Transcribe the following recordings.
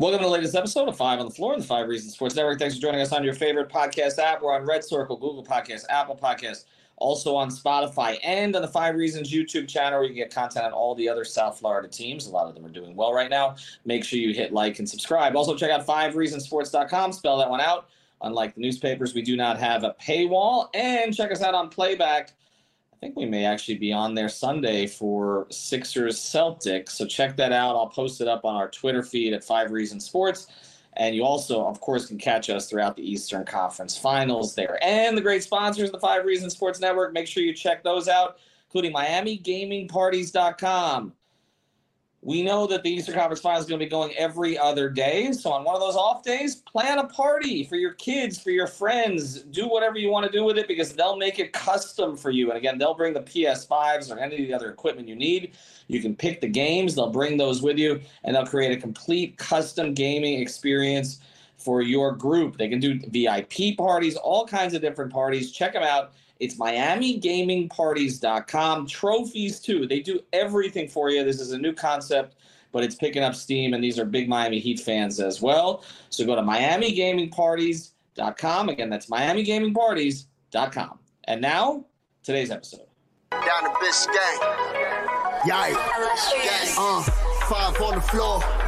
Welcome to the latest episode of Five on the Floor, and the Five Reasons Sports Network. Thanks for joining us on your favorite podcast app. We're on Red Circle, Google Podcasts, Apple Podcasts, also on Spotify, and on the Five Reasons YouTube channel where you can get content on all the other South Florida teams. A lot of them are doing well right now. Make sure you hit like and subscribe. Also, check out fivereasonsports.com. Spell that one out. Unlike the newspapers, we do not have a paywall. And check us out on playback think we may actually be on there Sunday for Sixers Celtics. So check that out. I'll post it up on our Twitter feed at Five Reasons Sports. And you also, of course, can catch us throughout the Eastern Conference Finals there. And the great sponsors of the Five Reasons Sports Network. Make sure you check those out, including MiamiGamingParties.com. We know that the Eastern Conference Finals is going to be going every other day. So on one of those off days, plan a party for your kids, for your friends. Do whatever you want to do with it because they'll make it custom for you. And again, they'll bring the PS5s or any of the other equipment you need. You can pick the games, they'll bring those with you, and they'll create a complete custom gaming experience for your group. They can do VIP parties, all kinds of different parties. Check them out it's MiamiGamingParties.com. Trophies, too. They do everything for you. This is a new concept, but it's picking up steam, and these are big Miami Heat fans as well. So go to MiamiGamingParties.com. Again, that's MiamiGamingParties.com. And now, today's episode. Down to Biscayne. Yikes. Uh, five on the floor.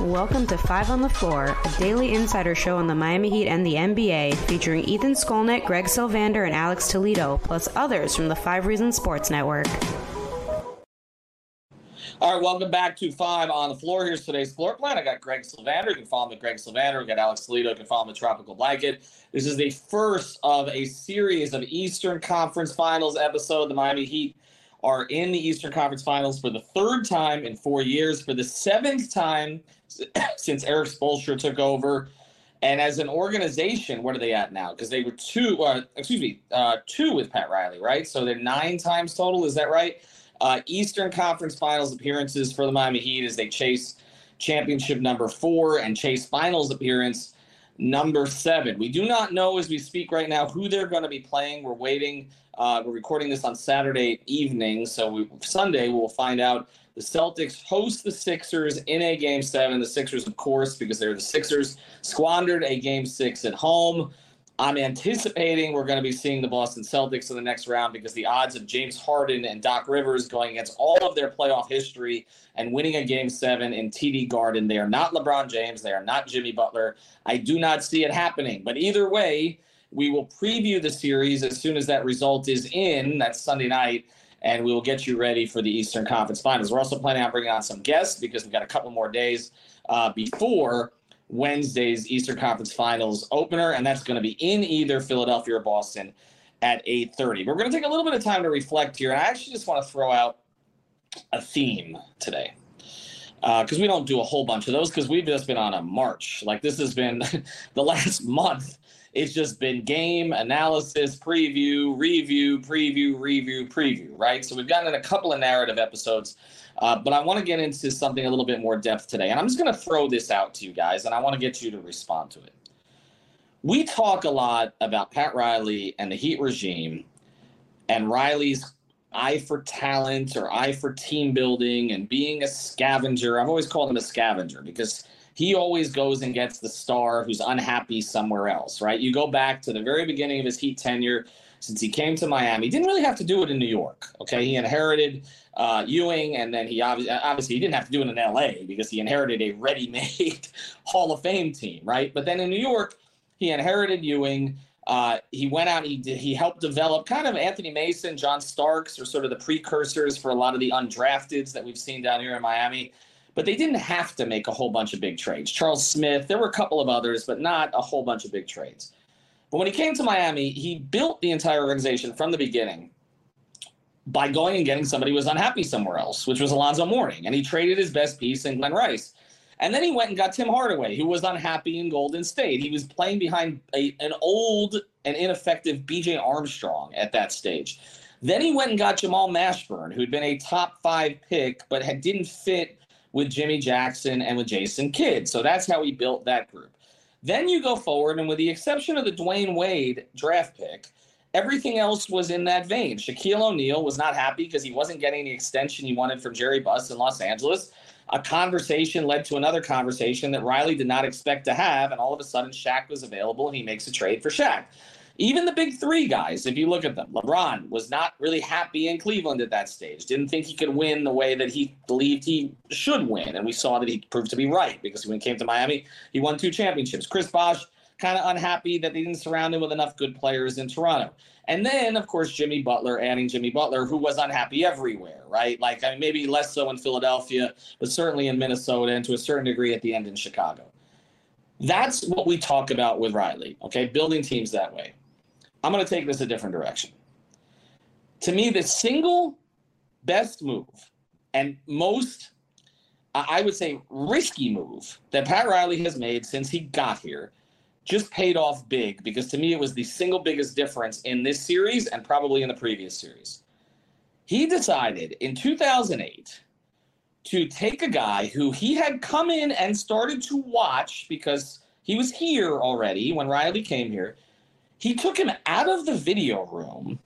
Welcome to Five on the Floor, a daily insider show on the Miami Heat and the NBA, featuring Ethan Skolnick, Greg Sylvander, and Alex Toledo, plus others from the Five Reasons Sports Network. All right, welcome back to Five on the Floor. Here's today's floor plan. I got Greg Sylvander. You can follow me Greg Sylvander. We got Alex Toledo. You can follow me Tropical Blanket. This is the first of a series of Eastern Conference Finals episode. The Miami Heat are in the Eastern Conference Finals for the third time in four years, for the seventh time since Erik Spoelstra took over. And as an organization, what are they at now? Because they were two, uh, excuse me, uh, two with Pat Riley, right? So they're nine times total. Is that right? Uh, Eastern Conference Finals appearances for the Miami Heat as they chase championship number four and chase finals appearance number seven. We do not know as we speak right now who they're going to be playing. We're waiting. Uh, we're recording this on Saturday evening, so we, Sunday we'll find out. The Celtics host the Sixers in a game seven. The Sixers, of course, because they're the Sixers, squandered a game six at home. I'm anticipating we're going to be seeing the Boston Celtics in the next round because the odds of James Harden and Doc Rivers going against all of their playoff history and winning a game seven in TD Garden, they are not LeBron James. They are not Jimmy Butler. I do not see it happening. But either way, we will preview the series as soon as that result is in. That's Sunday night. And we will get you ready for the Eastern Conference Finals. We're also planning on bringing on some guests because we've got a couple more days uh, before Wednesday's Eastern Conference Finals opener, and that's going to be in either Philadelphia or Boston at 8:30. But we're going to take a little bit of time to reflect here, and I actually just want to throw out a theme today because uh, we don't do a whole bunch of those because we've just been on a march. Like this has been the last month. It's just been game analysis, preview, review, preview, review, preview, right? So we've gotten in a couple of narrative episodes uh, but I want to get into something a little bit more depth today. And I'm just going to throw this out to you guys, and I want to get you to respond to it. We talk a lot about Pat Riley and the Heat regime and Riley's eye for talent or eye for team building and being a scavenger. I've always called him a scavenger because he always goes and gets the star who's unhappy somewhere else, right? You go back to the very beginning of his Heat tenure since he came to Miami. He didn't really have to do it in New York, okay? He inherited uh, Ewing, and then he obviously, obviously he didn't have to do it in L.A. because he inherited a ready-made Hall of Fame team, right? But then in New York, he inherited Ewing. Uh, he went out. He did, he helped develop kind of Anthony Mason, John Starks, or sort of the precursors for a lot of the undrafteds that we've seen down here in Miami. But they didn't have to make a whole bunch of big trades. Charles Smith, there were a couple of others, but not a whole bunch of big trades. But when he came to Miami, he built the entire organization from the beginning by going and getting somebody who was unhappy somewhere else, which was Alonzo Mourning. And he traded his best piece in Glen Rice. And then he went and got Tim Hardaway, who was unhappy in Golden State. He was playing behind a, an old and ineffective BJ Armstrong at that stage. Then he went and got Jamal Mashburn, who'd been a top five pick, but had, didn't fit with Jimmy Jackson and with Jason Kidd. So that's how he built that group. Then you go forward, and with the exception of the Dwyane Wade draft pick, everything else was in that vein. Shaquille O'Neal was not happy because he wasn't getting the extension he wanted from Jerry Buss in Los Angeles. A conversation led to another conversation that Riley did not expect to have, and all of a sudden Shaq was available and he makes a trade for Shaq. Even the big three guys, if you look at them, LeBron was not really happy in Cleveland at that stage. Didn't think he could win the way that he believed he should win. And we saw that he proved to be right because when he came to Miami, he won two championships. Chris Bosh, kind of unhappy that they didn't surround him with enough good players in Toronto. And then, of course, Jimmy Butler, adding Jimmy Butler, who was unhappy everywhere, right? Like, I mean, maybe less so in Philadelphia, but certainly in Minnesota and to a certain degree at the end in Chicago. That's what we talk about with Riley, okay? Building teams that way. I'm going to take this a different direction. To me, the single best move and most, I would say, risky move that Pat Riley has made since he got here just paid off big because to me, it was the single biggest difference in this series and probably in the previous series. He decided in 2008 to take a guy who he had come in and started to watch because he was here already when Riley came here he took him out of the video room,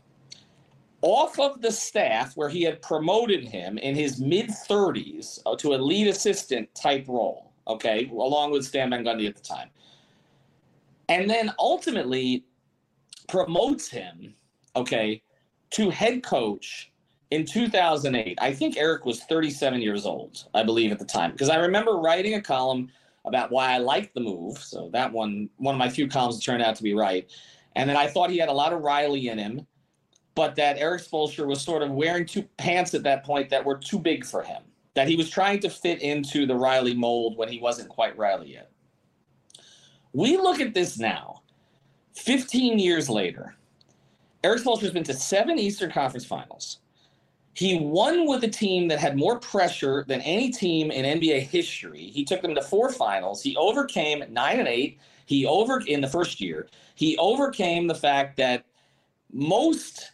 off of the staff where he had promoted him in his mid 30s uh, to a lead assistant type role, okay, along with Stan Van Gundy at the time. And then ultimately promotes him, okay, to head coach in 2008. I think Erik was 37 years old, I believe, at the time, because I remember writing a column about why I liked the move. So that one, one of my few columns turned out to be right and that I thought he had a lot of Riley in him, but that Erik Spoelstra was sort of wearing two pants at that point that were too big for him. That he was trying to fit into the Riley mold when he wasn't quite Riley yet. We look at this now, 15 years later. Erik Spoelstra's been to seven Eastern Conference Finals. He won with a team that had more pressure than any team in NBA history. He took them to four finals. He overcame nine and eight. He over in the first year he overcame the fact that most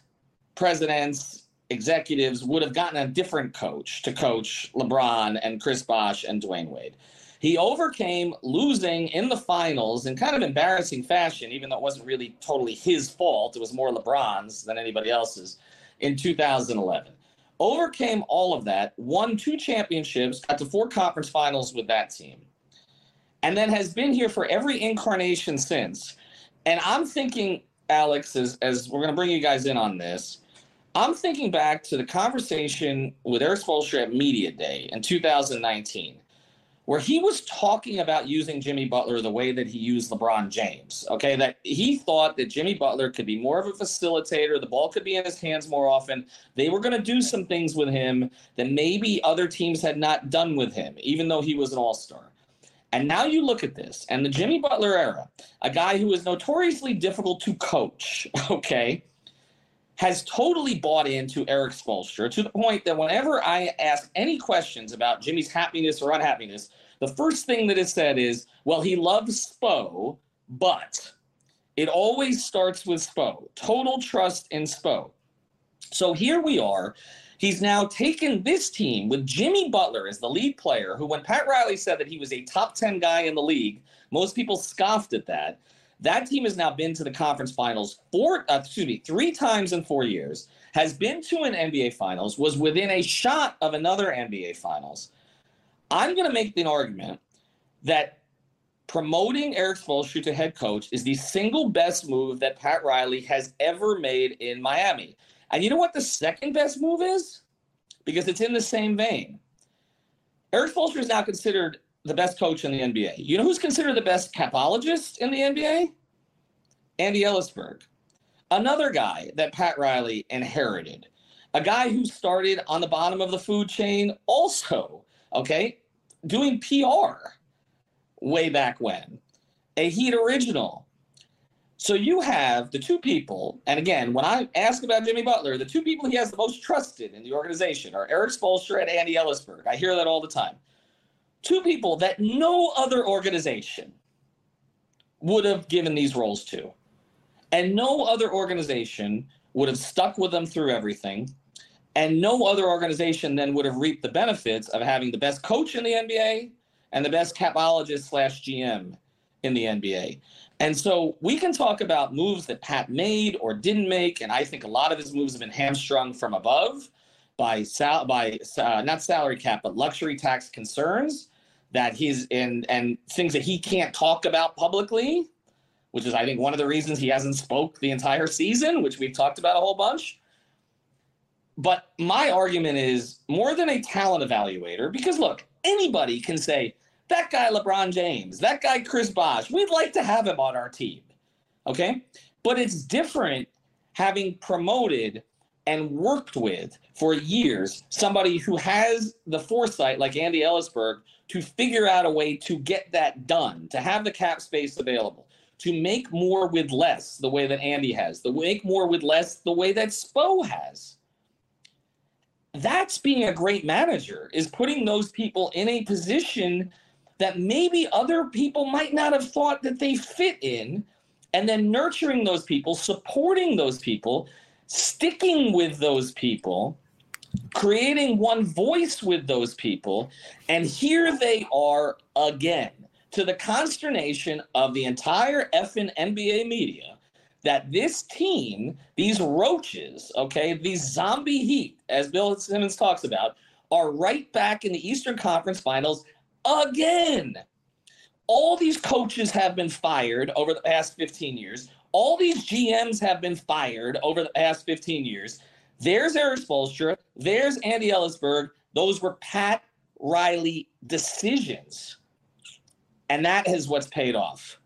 presidents, executives would have gotten a different coach to coach LeBron and Chris Bosh and Dwyane Wade. He overcame losing in the finals in kind of embarrassing fashion, even though it wasn't really totally his fault. It was more LeBron's than anybody else's in 2011. Overcame all of that, won two championships, got to four conference finals with that team, and then has been here for every incarnation since. And I'm thinking, Alex, as, as we're going to bring you guys in on this, I'm thinking back to the conversation with Erik Spoelstra at Media Day in 2019, where he was talking about using Jimmy Butler the way that he used LeBron James. Okay, that he thought that Jimmy Butler could be more of a facilitator, the ball could be in his hands more often. They were going to do some things with him that maybe other teams had not done with him, even though he was an all star. And now you look at this and the Jimmy Butler era, a guy who is notoriously difficult to coach, okay, has totally bought into Erik Spoelstra to the point that whenever I ask any questions about Jimmy's happiness or unhappiness, the first thing that is said is, well, he loves Spo, but it always starts with Spo. Total trust in Spo. So here we are He's now taken this team with Jimmy Butler as the lead player, who, when Pat Riley said that he was a top 10 guy in the league, most people scoffed at that. That team has now been to the conference finals four, uh, excuse me, three times in four years, has been to an NBA finals, was within a shot of another NBA finals. I'm going to make the argument that promoting Erik Spoelstra to head coach is the single best move that Pat Riley has ever made in Miami. And you know what the second best move is? Because it's in the same vein. Erik Spoelstra is now considered the best coach in the NBA. You know who's considered the best capologist in the NBA? Andy Elisburg. Another guy that Pat Riley inherited. A guy who started on the bottom of the food chain also, okay, doing PR way back when. A Heat original so you have the two people, and again, when I ask about Jimmy Butler, the two people he has the most trusted in the organization are Erik Spoelstra and Andy Elisburg. I hear that all the time. Two people that no other organization would have given these roles to. And no other organization would have stuck with them through everything. And no other organization then would have reaped the benefits of having the best coach in the NBA and the best capologist slash GM in the NBA. And so we can talk about moves that Pat made or didn't make, and I think a lot of his moves have been hamstrung from above by sal- by uh, not salary cap but luxury tax concerns that he's in and things that he can't talk about publicly, which is I think one of the reasons he hasn't spoke the entire season, which we've talked about a whole bunch. But my argument is more than a talent evaluator, because look, anybody can say that guy LeBron James, that guy Chris Bosh, we'd like to have him on our team. Okay. But it's different having promoted and worked with for years somebody who has the foresight, like Andy Elisburg, to figure out a way to get that done, to have the cap space available, to make more with less, the way that Andy has, to make more with less, the way that Spo has. That's being a great manager, is putting those people in a position that maybe other people might not have thought that they fit in, and then nurturing those people, supporting those people, sticking with those people, creating one voice with those people, and here they are again to the consternation of the entire effing NBA media that this team, these roaches, okay, these zombie heat, as Bill Simmons talks about, are right back in the Eastern Conference Finals again. All these coaches have been fired over the past 15 years. All these GMs have been fired over the past 15 years. There's Erik Spoelstra. There's Andy Elisburg. Those were Pat Riley decisions. And that is what's paid off.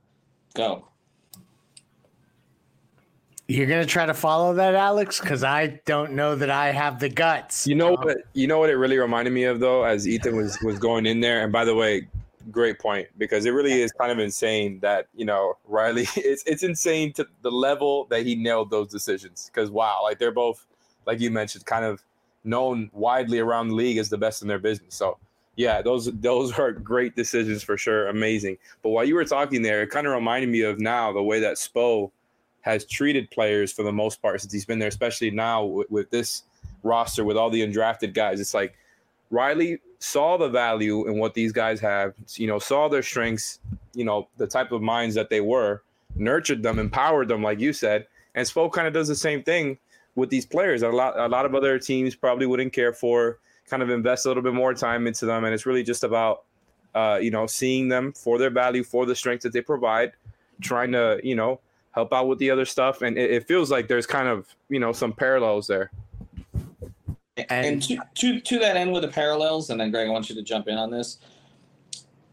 Go. You're gonna try to follow that, Alex, because I don't know that I have the guts. You know um, what? You know what it really reminded me of though, as Ethan was was going in there. And by the way, great point because it really is kind of insane that you know Riley. It's it's insane to the level that he nailed those decisions. Because wow, like they're both, like you mentioned, kind of known widely around the league as the best in their business. So yeah, those those are great decisions for sure. Amazing. But while you were talking there, it kind of reminded me of now the way that Spo has treated players for the most part since he's been there, especially now with, with this roster with all the undrafted guys. It's like Riley saw the value in what these guys have, you know, saw their strengths, you know, the type of minds that they were, nurtured them, empowered them, like you said. And Spo kind of does the same thing with these players. A lot, a lot of other teams probably wouldn't care for, kind of invest a little bit more time into them. And it's really just about, uh, you know, seeing them for their value, for the strength that they provide, trying to, you know, help out with the other stuff. And it, it feels like there's kind of, you know, some parallels there. And, and to, to, to that end with the parallels, and then Greg, I want you to jump in on this.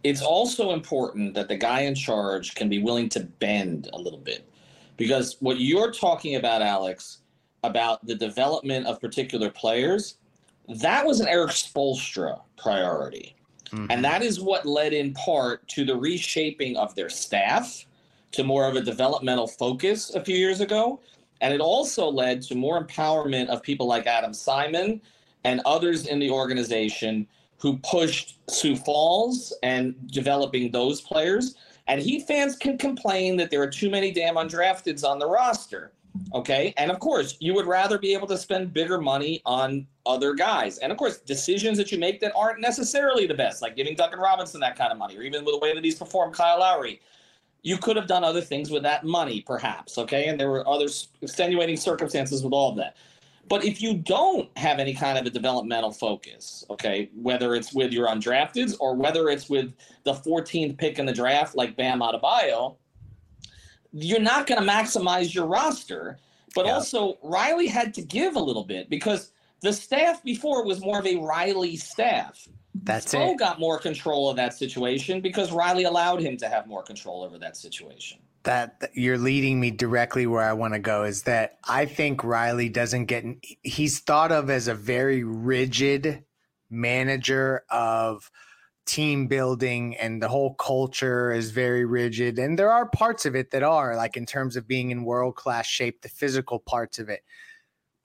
It's also important that the guy in charge can be willing to bend a little bit. Because what you're talking about, Alex, about the development of particular players, that was an Erik Spoelstra priority. Mm-hmm. And that is what led in part to the reshaping of their staff to more of a developmental focus a few years ago. And it also led to more empowerment of people like Adam Simon and others in the organization who pushed Sioux Falls and developing those players. And Heat fans can complain that there are too many damn undrafteds on the roster. Okay. And of course, you would rather be able to spend bigger money on other guys. And of course, decisions that you make that aren't necessarily the best, like giving Duncan Robinson that kind of money, or even with the way that he's performed Kyle Lowry you could have done other things with that money, perhaps. Okay. And there were other extenuating circumstances with all of that. But if you don't have any kind of a developmental focus, okay, whether it's with your undrafteds or whether it's with the 14th pick in the draft, like Bam Adebayo, you're not going to maximize your roster. But yeah. also, Riley had to give a little bit because the staff before was more of a Riley staff. That's Spo it. got more control of that situation because Riley allowed him to have more control over that situation. That you're leading me directly where I want to go is that I think Riley doesn't get he's thought of as a very rigid manager of team building and the whole culture is very rigid and there are parts of it that are like in terms of being in world class shape the physical parts of it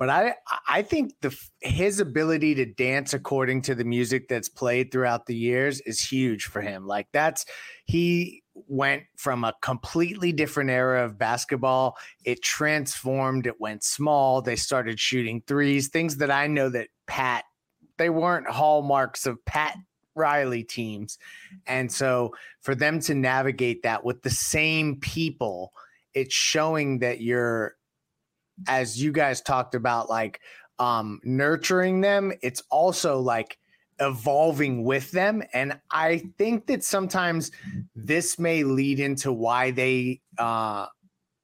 But I I think the his ability to dance according to the music that's played throughout the years is huge for him. Like that's he went from a completely different era of basketball. It transformed, it went small. They started shooting threes, things that I know that Pat they weren't hallmarks of Pat Riley teams. And so for them to navigate that with the same people, it's showing that you're as you guys talked about like um nurturing them, it's also like evolving with them. And I think that sometimes this may lead into why they uh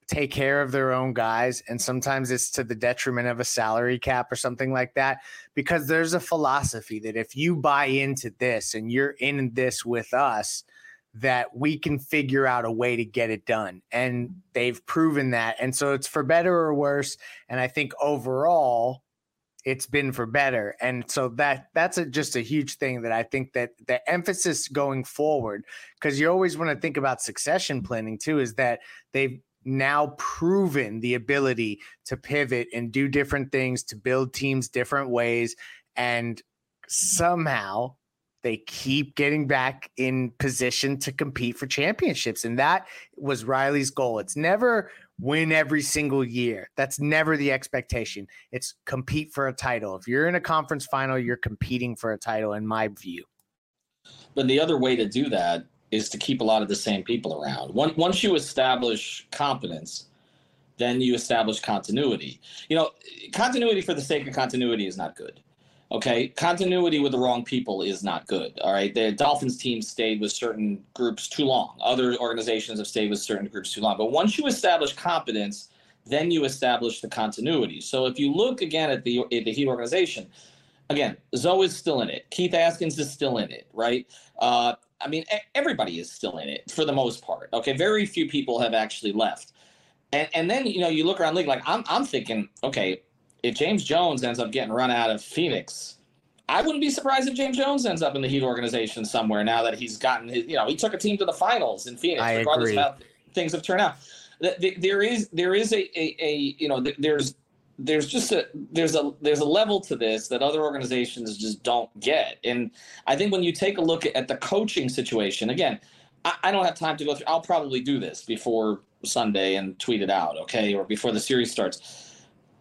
take care of their own guys and sometimes it's to the detriment of a salary cap or something like that because there's a philosophy that if you buy into this and you're in this with us that we can figure out a way to get it done and they've proven that and so it's for better or worse and i think overall it's been for better and so that that's a, just a huge thing that i think that the emphasis going forward because you always want to think about succession planning too is that they've now proven the ability to pivot and do different things to build teams different ways and somehow they keep getting back in position to compete for championships and that was Riley's goal it's never win every single year that's never the expectation it's compete for a title if you're in a conference final you're competing for a title in my view but the other way to do that is to keep a lot of the same people around. Once you establish competence, then you establish continuity. You know, continuity for the sake of continuity is not good. Okay, continuity with the wrong people is not good. All right, the Dolphins team stayed with certain groups too long. Other organizations have stayed with certain groups too long. But once you establish competence, then you establish the continuity. So if you look again at the at the Heat organization, again, Zoe is still in it. Keith Askins is still in it, right? Uh, I mean, everybody is still in it for the most part. Okay, very few people have actually left. And and then you know you look around league like I'm I'm thinking, okay, if James Jones ends up getting run out of Phoenix, I wouldn't be surprised if James Jones ends up in the Heat organization somewhere now that he's gotten his, you know, he took a team to the finals in Phoenix, I regardless agree. of how things have turned out. There is there is a, a, a you know there's there's just a there's a there's a level to this that other organizations just don't get and i think when you take a look at the coaching situation again i, I don't have time to go through i'll probably do this before sunday and tweet it out okay or before the series starts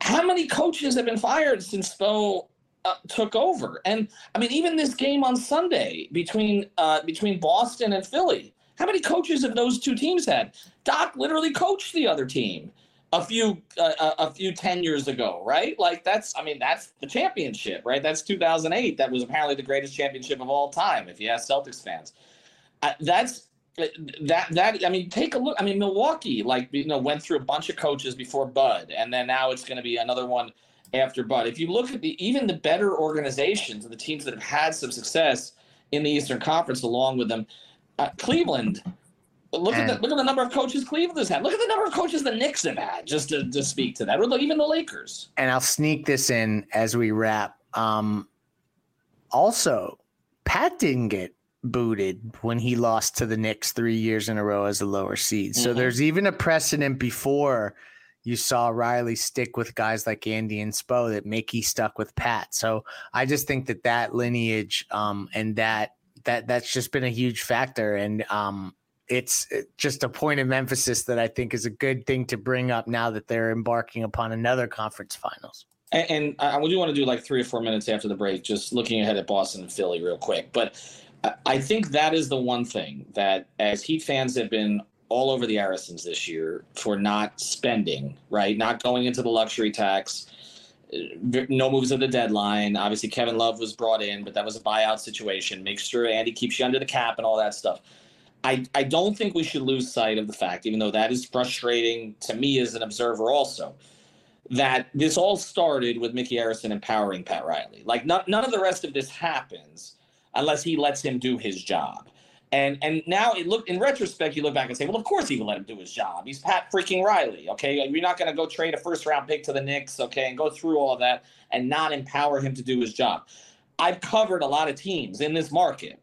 how many coaches have been fired since spo uh, took over? And i mean even this game on sunday between uh, between boston and philly how many coaches have those two teams had? Doc literally coached the other team a few uh, a few 10 years ago right? Like that's i mean that's the championship right? That's 2008 that was apparently the greatest championship of all time if you ask celtics fans. Uh, that's that that i mean take a look i mean milwaukee like you know went through a bunch of coaches before bud and then now it's going to be another one after bud if you look at the even the better organizations and the teams that have had some success in the eastern conference along with them uh, cleveland Look at the look at the number of coaches Cleveland has had. Look at the number of coaches the Knicks have had, just to, to speak to that, or even the Lakers. And I'll sneak this in as we wrap. Um, also, Pat didn't get booted when he lost to the Knicks three years in a row as a lower seed. So mm-hmm. there's even a precedent before you saw Riley stick with guys like Andy and Spo that Mickey stuck with Pat. So I just think that that lineage um, and that that that's just been a huge factor. And um, it's just a point of emphasis that I think is a good thing to bring up now that they're embarking upon another conference finals. And, and I do want to do like three or four minutes after the break, just looking ahead at Boston and Philly real quick. But I think that is the one thing that, as Heat fans have been all over the Arisons this year for not spending, right? Not going into the luxury tax, uh, no moves at the deadline. Obviously, Kevin Love was brought in, but that was a buyout situation. Make sure Andy keeps you under the cap and all that stuff. I, I don't think we should lose sight of the fact, even though that is frustrating to me as an observer also, that this all started with Mickey Arison empowering Pat Riley. Like not, none of the rest of this happens unless he lets him do his job. And and now it look in retrospect, you look back and say, well, of course he would let him do his job. He's Pat freaking Riley. Okay. You're not going to go trade a first round pick to the Knicks, okay, and go through all of that and not empower him to do his job. I've covered a lot of teams in this market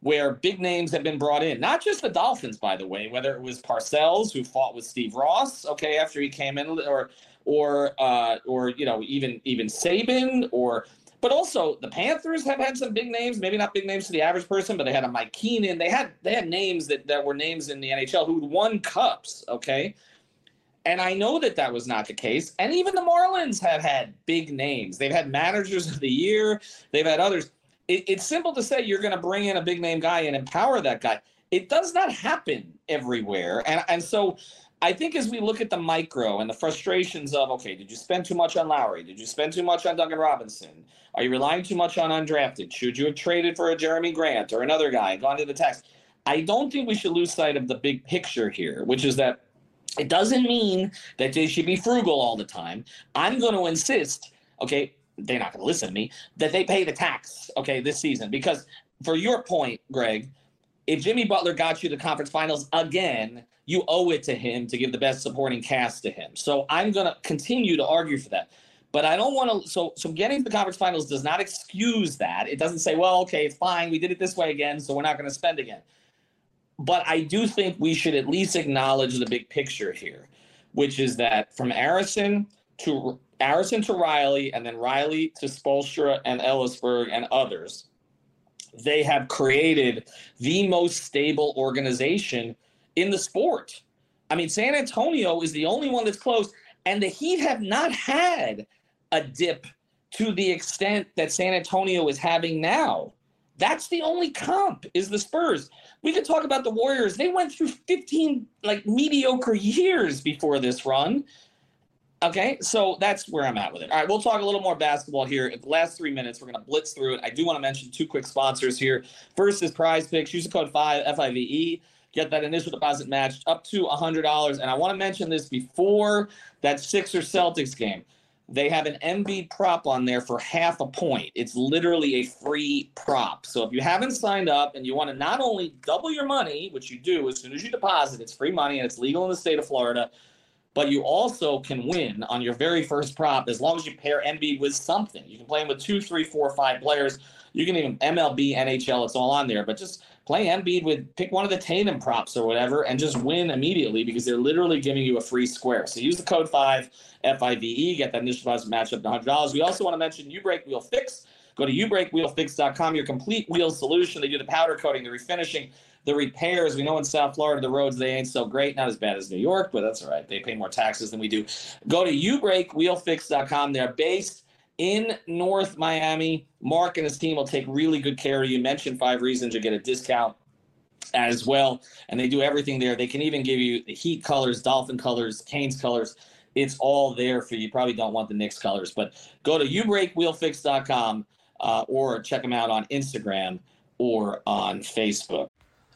where big names have been brought in. Not just the Dolphins, by the way, whether it was Parcells who fought with Steve Ross, okay, after he came in, or or uh, or you know even even Saban or but also the Panthers have had some big names, maybe not big names to the average person, but they had a Mike Keenan. They had they had names that, that were names in the NHL who'd won cups. Okay. And I know that that was not the case. And even the Marlins have had big names. They've had managers of the year. They've had others. It, it's simple to say you're going to bring in a big name guy and empower that guy. It does not happen everywhere. And, and so I think as we look at the micro and the frustrations of, okay, did you spend too much on Lowry? Did you spend too much on Duncan Robinson? Are you relying too much on undrafted? Should you have traded for a Jerami Grant or another guy, gone to the tax? I don't think we should lose sight of the big picture here, which is that it doesn't mean that they should be frugal all the time. I'm going to insist, okay, they're not going to listen to me, that they pay the tax, okay, this season. Because for your point, Greg, if Jimmy Butler got you to conference finals again, you owe it to him to give the best supporting cast to him. So I'm going to continue to argue for that. But I don't want to. So, so getting to the conference finals does not excuse that. It doesn't say, well, okay, fine. We did it this way again, so we're not going to spend again. But I do think we should at least acknowledge the big picture here, which is that from Arison to Arison to Riley, and then Riley to Spoelstra and Elisburg and others, they have created the most stable organization in the sport. I mean, San Antonio is the only one that's close, and the Heat have not had a dip to the extent that San Antonio is having now. That's the only comp is the Spurs. We could talk about the Warriors. They went through 15 like mediocre years before this run. Okay, so that's where I'm at with it. All right, we'll talk a little more basketball here. In the last three minutes, we're going to blitz through it. I do want to mention two quick sponsors here. First is Prize Picks. Use the code 5 FIVE get that initial deposit matched up to $100. And I want to mention this before that Sixers Celtics game. They have an Embiid prop on there for half a point. It's literally a free prop. So if you haven't signed up and you want to not only double your money, which you do as soon as you deposit, it's free money and it's legal in the state of Florida, but you also can win on your very first prop as long as you pair Embiid with something. You can play him with two, three, four, five players. You can even MLB, NHL, it's all on there. But just play Embiid with pick one of the Tatum props or whatever and just win immediately because they're literally giving you a free square. So use the code five F I V E, get that initial deposit match up to hundred dollars. We also want to mention U Break Wheel Fix. Go to ubreakwheelfix.com, your complete wheel solution. They do the powder coating, the refinishing, the repairs. We know in South Florida the roads they ain't so great, not as bad as New York, but that's all right. They pay more taxes than we do. Go to ubreakwheelfix.com. They're based in North Miami. Mark and his team will take really good care of you. Mention five reasons you get a discount as well. And they do everything there. They can even give you the Heat colors, Dolphin colors, Canes colors. It's all there for you. You probably don't want the Knicks colors, but go to ubreakwheelfix.com uh, or check them out on Instagram or on Facebook.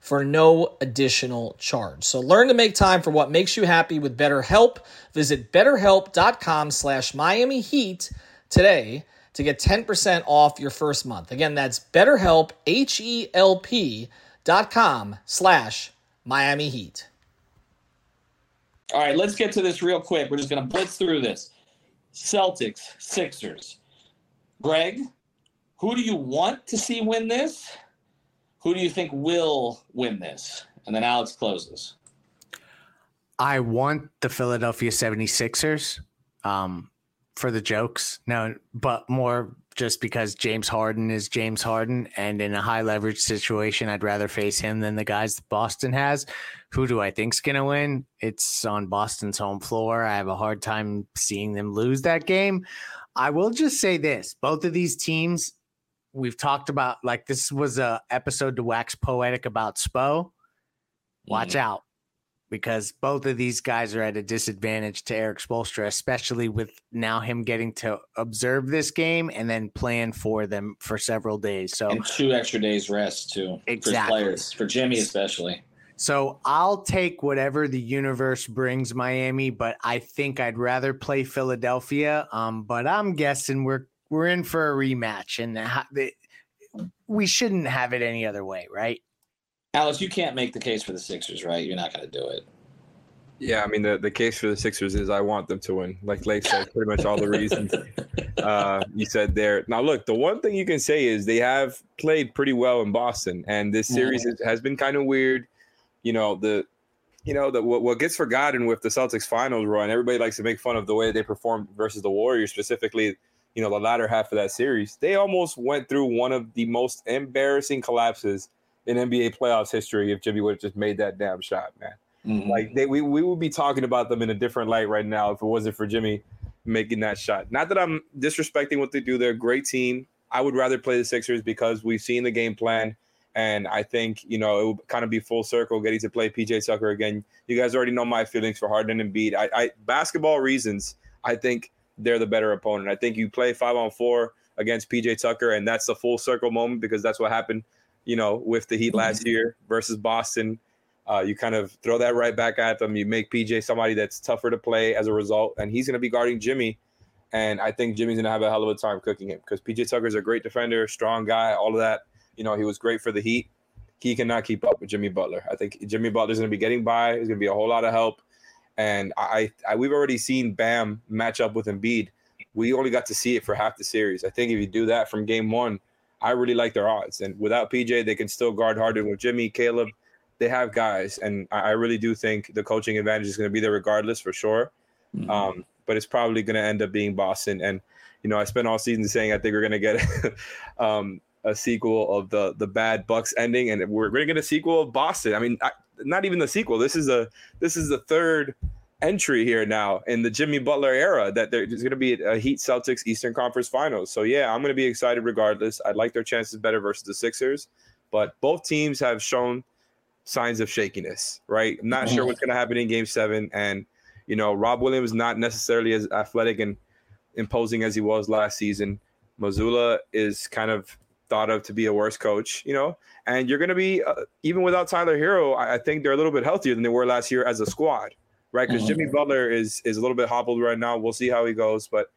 for no additional charge. So learn to make time for what makes you happy with BetterHelp. Visit betterhelp.com slash Miami Heat today to get 10% off your first month. Again, that's betterhelp, H-E-L-P dot com slash Miami Heat. All right, let's get to this real quick. We're just going to blitz through this. Celtics, Sixers. Greg, who do you want to see win this? Who do you think will win this? And then Alex closes. I want the Philadelphia 76ers. Um, for the jokes. No, but more just because James Harden is James Harden, and in a high leverage situation, I'd rather face him than the guys Boston has. Who do I think's gonna win? It's on Boston's home floor. I have a hard time seeing them lose that game. I will just say this: both of these teams we've talked about like this was a episode to wax poetic about Spo. Watch Mhm. out because both of these guys are at a disadvantage to Erik Spoelstra, especially with now him getting to observe this game and then plan for them for several days. So And two extra days rest too. For Exactly. players, for Jimmy especially. So I'll take whatever the universe brings Miami, but I think I'd rather play Philadelphia. Um, but I'm guessing we're we're in for a rematch, and ha- the, we shouldn't have it any other way, right? Alex, you can't make the case for the Sixers, right? You're not going to do it. Yeah, I mean the, the case for the Sixers is I want them to win. Like Lake said, pretty much all the reasons uh, you said there. Now, look, the one thing you can say is they have played pretty well in Boston, and this series has, has been kind of weird. You know the, you know the what, what gets forgotten with the Celtics finals run. Everybody likes to make fun of the way they performed versus the Warriors, specifically. You know the latter half of that series, they almost went through one of the most embarrassing collapses in NBA playoffs history. If Jimmy would have just made that damn shot, man. Mhm. Like they, we we would be talking about them in a different light right now if it wasn't for Jimmy making that shot. Not that I'm disrespecting what they do; they're a great team. I would rather play the Sixers because we've seen the game plan, and I think you know it would kind of be full circle getting to play PJ Tucker again. You guys already know my feelings for Harden and Embiid. I, I basketball reasons, I think they're the better opponent. I think you play five on four against PJ Tucker, and that's the full circle moment because that's what happened, you know, with the Heat last year versus Boston. Uh, you kind of throw that right back at them. You make PJ somebody that's tougher to play as a result, and he's going to be guarding Jimmy. And I think Jimmy's going to have a hell of a time cooking him because PJ Tucker's a great defender, strong guy, all of that. You know, he was great for the Heat. He cannot keep up with Jimmy Butler. I think Jimmy Butler's going to be getting by. He's going to be a whole lot of help. And I, I, we've already seen Bam match up with Embiid. We only got to see it for half the series. I think if you do that from game one, I really like their odds. And without PJ, they can still guard Harden with Jimmy, Caleb. They have guys, and I, I really do think the coaching advantage is going to be there regardless for sure. Mhm. Um, but it's probably going to end up being Boston. And you know, I spent all season saying I think we're going to get um, a sequel of the the bad Bucks ending, and we're going to get a sequel of Boston. I mean, I, not even the sequel. This is a this is the third entry here now in the Jimmy Butler era that there's going to be a Heat Celtics Eastern Conference Finals. So yeah, I'm going to be excited regardless. I'd like their chances better versus the Sixers, but both teams have shown signs of shakiness. Right, I'm not sure mhm. what's going to happen in Game Seven, and you know Rob Williams not necessarily as athletic and imposing as he was last season. Mazzulla is kind of thought of to be a worse coach, you know, and you're going to be uh, even without Tyler Herro. I, I think they're a little bit healthier than they were last year as a squad, right? Because Mhm. Jimmy Butler is is a little bit hobbled right now. We'll see how he goes, but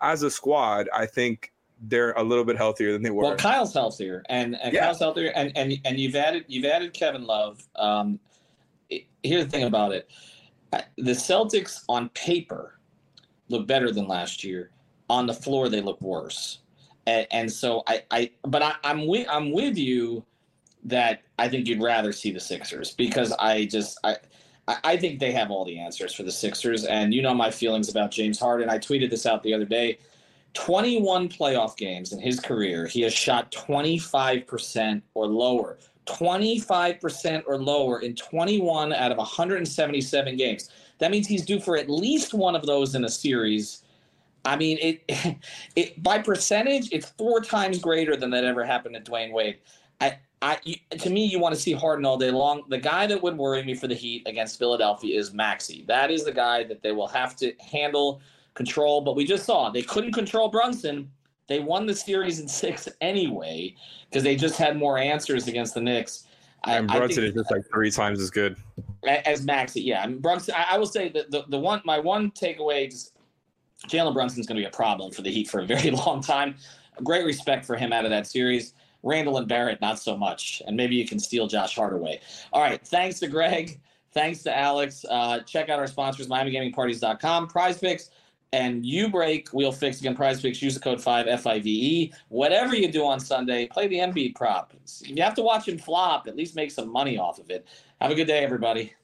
as a squad, I think they're a little bit healthier than they were. Well, Kyle's healthier, and, and Yeah. Kyle's healthier, and, and and you've added you've added Kevin Love. Um, here's the thing about it: the Celtics on paper look better than last year. On the floor, they look worse, and, and so I, I but I, I'm with I'm with you that I think you'd rather see the Sixers because I just I. I- I think they have all the answers for the Sixers, and you know my feelings about James Harden. I tweeted this out the other day. 21 playoff games in his career, he has shot 25% or lower. 25% or lower in 21 out of 177 games. That means he's due for at least one of those in a series. I mean, it, it by percentage, it's four times greater than that ever happened to Dwyane Wade. I, I, you, to me, you want to see Harden all day long. The guy that would worry me for the Heat against Philadelphia is Maxey. That is the guy that they will have to handle, control. But we just saw they couldn't control Brunson. They won the series in six anyway because they just had more answers against the Knicks. I- and I Brunson think- is just like three times as good. as Maxey. Yeah, I mean, Brunson. I, I will say that the, the one my one takeaway is Jalen Brunson's going to be a problem for the Heat for a very long time. Great respect for him out of that series. Randle and Barrett, not so much. And maybe you can steal Josh Hart away. All right. Thanks to Greg. Thanks to Alex. Uh, check out our sponsors, MiamiGamingParties.com, Prize Picks, and you break Wheel Fix again. Prize Picks. Use the code five F I V E. Whatever you do on Sunday, play the Embiid prop. You have to watch him flop, at least make some money off of it. Have a good day, everybody.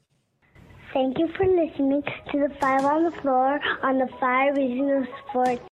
Thank you for listening to the Five on the Floor on the Five of Sports